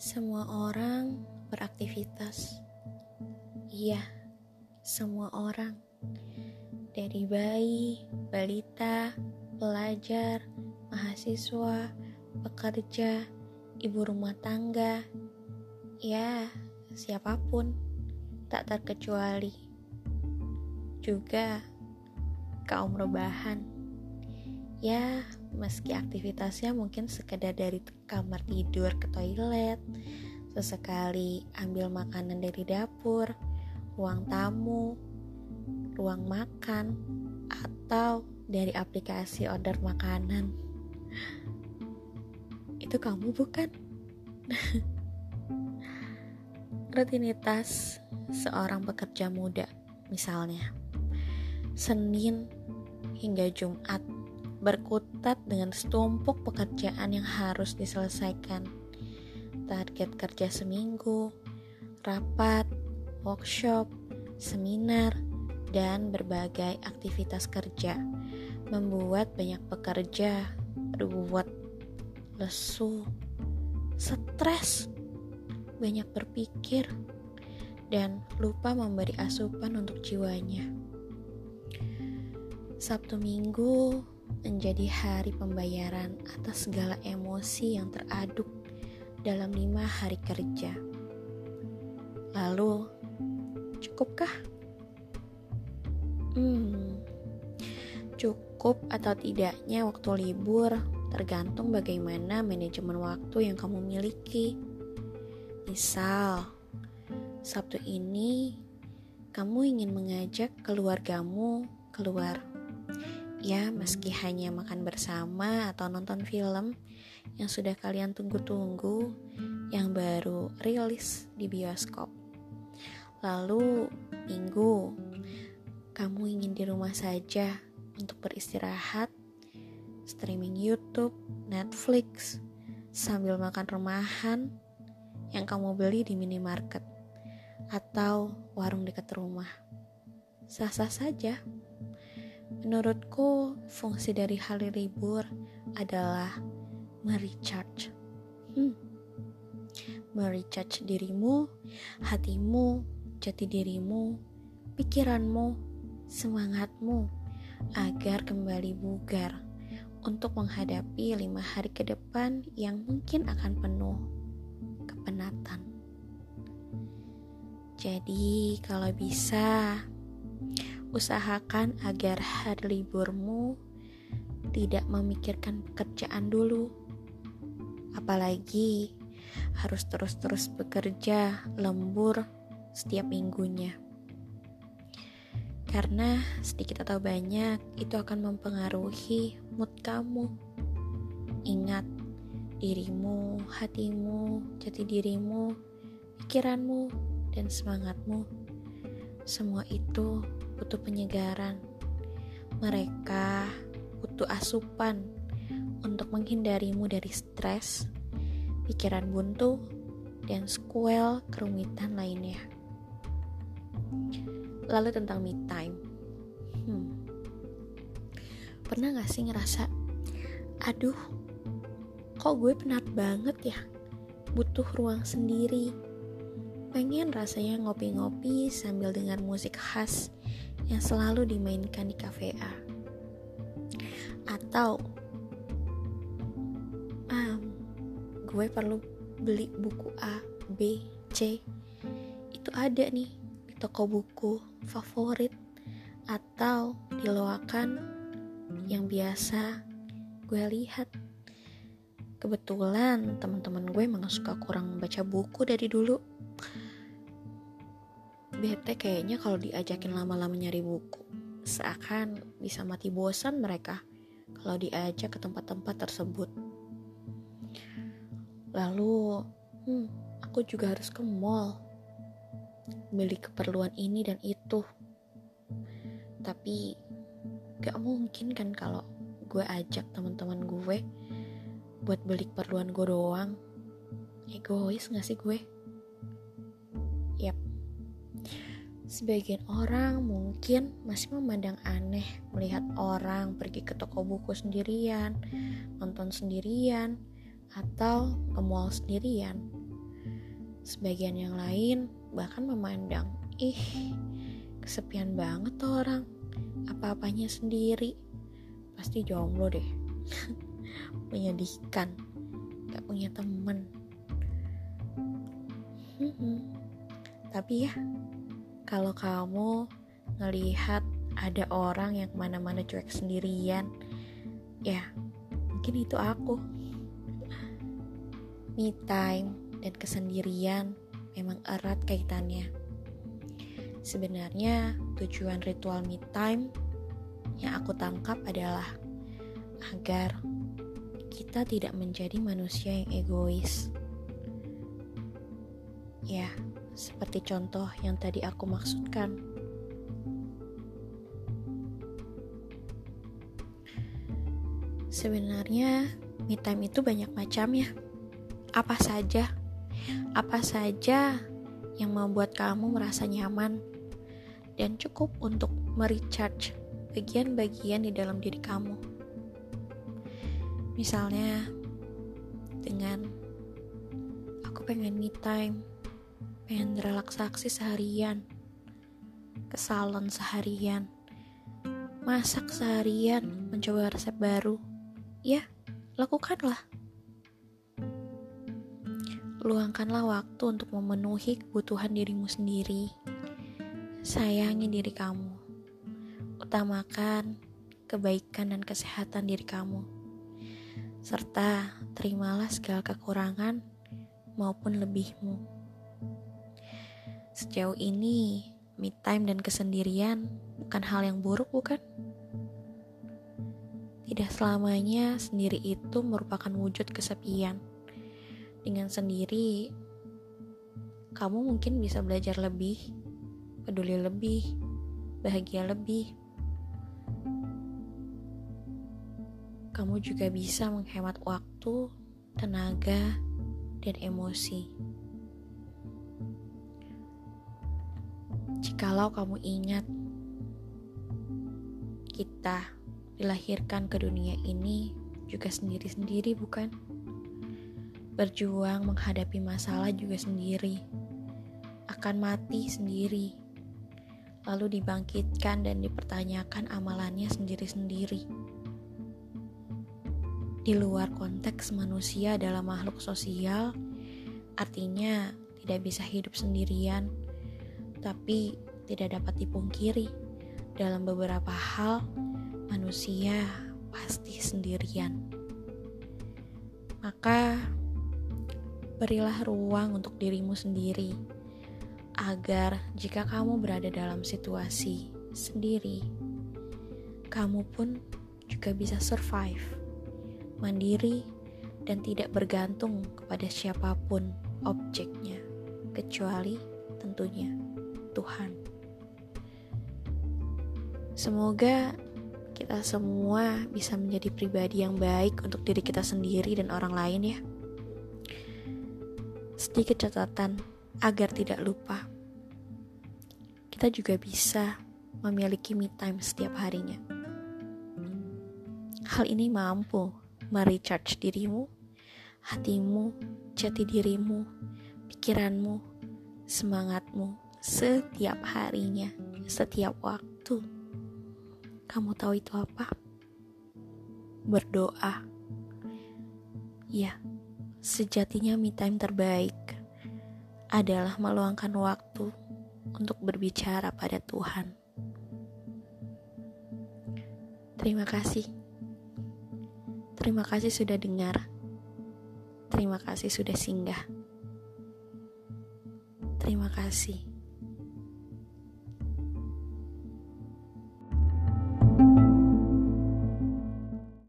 Semua orang beraktivitas. Iya, semua orang. Dari bayi, balita, pelajar, mahasiswa, pekerja, ibu rumah tangga. Ya, siapa pun, tak terkecuali. Juga kaum rebahan. Ya, meski aktivitasnya mungkin sekedar dari kamar tidur ke toilet, sesekali ambil makanan dari dapur, ruang tamu, ruang makan, atau dari aplikasi order makanan. Itu kamu bukan? Rutinitas seorang pekerja muda, misalnya Senin hingga Jumat berkutat dengan setumpuk pekerjaan yang harus diselesaikan. Target kerja seminggu, rapat, workshop, seminar, dan berbagai aktivitas kerja membuat banyak pekerja ruwet, lesu, stres, banyak berpikir, dan lupa memberi asupan untuk jiwanya. Sabtu Minggu menjadi hari pembayaran atas segala emosi yang teraduk dalam lima hari kerja. Lalu, cukupkah? Hmm, cukup atau tidaknya waktu libur tergantung bagaimana manajemen waktu yang kamu miliki. Misal, Sabtu ini kamu ingin mengajak keluargamu keluar Ya, meski hanya makan bersama atau nonton film yang sudah kalian tunggu-tunggu yang baru rilis di bioskop. Lalu, minggu, kamu ingin di rumah saja untuk beristirahat, streaming YouTube, Netflix, sambil makan rumahan yang kamu beli di minimarket atau warung dekat rumah. Sah-sah saja. Menurutku, fungsi dari hari libur adalah merecharge. Hmm. Merecharge dirimu, hatimu, jati dirimu, pikiranmu, semangatmu agar kembali bugar untuk menghadapi lima hari ke depan yang mungkin akan penuh kepenatan. Jadi, kalau bisa, Usahakan agar hari liburmu tidak memikirkan pekerjaan dulu. Apalagi harus terus-terus bekerja lembur setiap minggunya. Karena sedikit atau banyak itu akan mempengaruhi mood kamu. Ingat, dirimu, hatimu, jati dirimu, pikiranmu, dan semangatmu. Semua itu butuh penyegaran. Mereka butuh asupan untuk menghindarimu dari stres, pikiran buntu, dan squel kerumitan lainnya. Lalu tentang me time. Hmm. Pernah gak sih ngerasa, aduh, kok gue penat banget ya, butuh ruang sendiri. Pengen rasanya ngopi-ngopi sambil dengar musik khas yang selalu dimainkan di kafe A. Atau um, gue perlu beli buku A, B, C. Itu ada nih di toko buku favorit atau di loakan yang biasa gue lihat. Kebetulan teman-teman gue emang suka kurang baca buku dari dulu bete kayaknya kalau diajakin lama-lama nyari buku. Seakan bisa mati bosan mereka kalau diajak ke tempat-tempat tersebut. Lalu, hmm, aku juga harus ke mall. Beli keperluan ini dan itu. Tapi, gak mungkin kan kalau gue ajak teman-teman gue buat beli keperluan gue doang. Egois gak sih gue? Sebagian orang mungkin masih memandang aneh melihat orang pergi ke toko buku sendirian, nonton sendirian, atau ke mall sendirian. Sebagian yang lain bahkan memandang, ih, kesepian banget tuh orang. Apa-apanya sendiri. Pasti jomblo deh. Menyedihkan. Gak punya temen. Hmm, tapi ya, kalau kamu ngelihat ada orang yang ke mana-mana cuek sendirian, ya mungkin itu aku. Me time dan kesendirian memang erat kaitannya. Sebenarnya tujuan ritual me time yang aku tangkap adalah agar kita tidak menjadi manusia yang egois. Ya, seperti contoh yang tadi aku maksudkan. Sebenarnya me time itu banyak macam ya. Apa saja? Apa saja yang membuat kamu merasa nyaman dan cukup untuk merecharge bagian-bagian di dalam diri kamu. Misalnya dengan aku pengen me time pengen relaksasi seharian, ke salon seharian, masak seharian, mencoba resep baru. Ya, lakukanlah. Luangkanlah waktu untuk memenuhi kebutuhan dirimu sendiri. Sayangi diri kamu. Utamakan kebaikan dan kesehatan diri kamu. Serta terimalah segala kekurangan maupun lebihmu. Sejauh ini, me time dan kesendirian bukan hal yang buruk, bukan? Tidak selamanya sendiri itu merupakan wujud kesepian. Dengan sendiri, kamu mungkin bisa belajar lebih, peduli lebih, bahagia lebih. Kamu juga bisa menghemat waktu, tenaga, dan emosi. Jikalau kamu ingat, kita dilahirkan ke dunia ini juga sendiri-sendiri, bukan? Berjuang menghadapi masalah juga sendiri, akan mati sendiri, lalu dibangkitkan dan dipertanyakan amalannya sendiri-sendiri. Di luar konteks manusia adalah makhluk sosial, artinya tidak bisa hidup sendirian tapi tidak dapat dipungkiri, dalam beberapa hal manusia pasti sendirian. Maka berilah ruang untuk dirimu sendiri agar jika kamu berada dalam situasi sendiri, kamu pun juga bisa survive, mandiri, dan tidak bergantung kepada siapa pun objeknya, kecuali tentunya Tuhan. Semoga kita semua bisa menjadi pribadi yang baik untuk diri kita sendiri dan orang lain ya. Sedikit catatan agar tidak lupa. Kita juga bisa memiliki me time setiap harinya. Hal ini mampu merecharge dirimu, hatimu, jati dirimu, pikiranmu, semangatmu, setiap harinya, setiap waktu. Kamu tahu itu apa? Berdoa. Ya, sejatinya me time terbaik adalah meluangkan waktu untuk berbicara pada Tuhan. Terima kasih. Terima kasih sudah dengar. Terima kasih sudah singgah. Terima kasih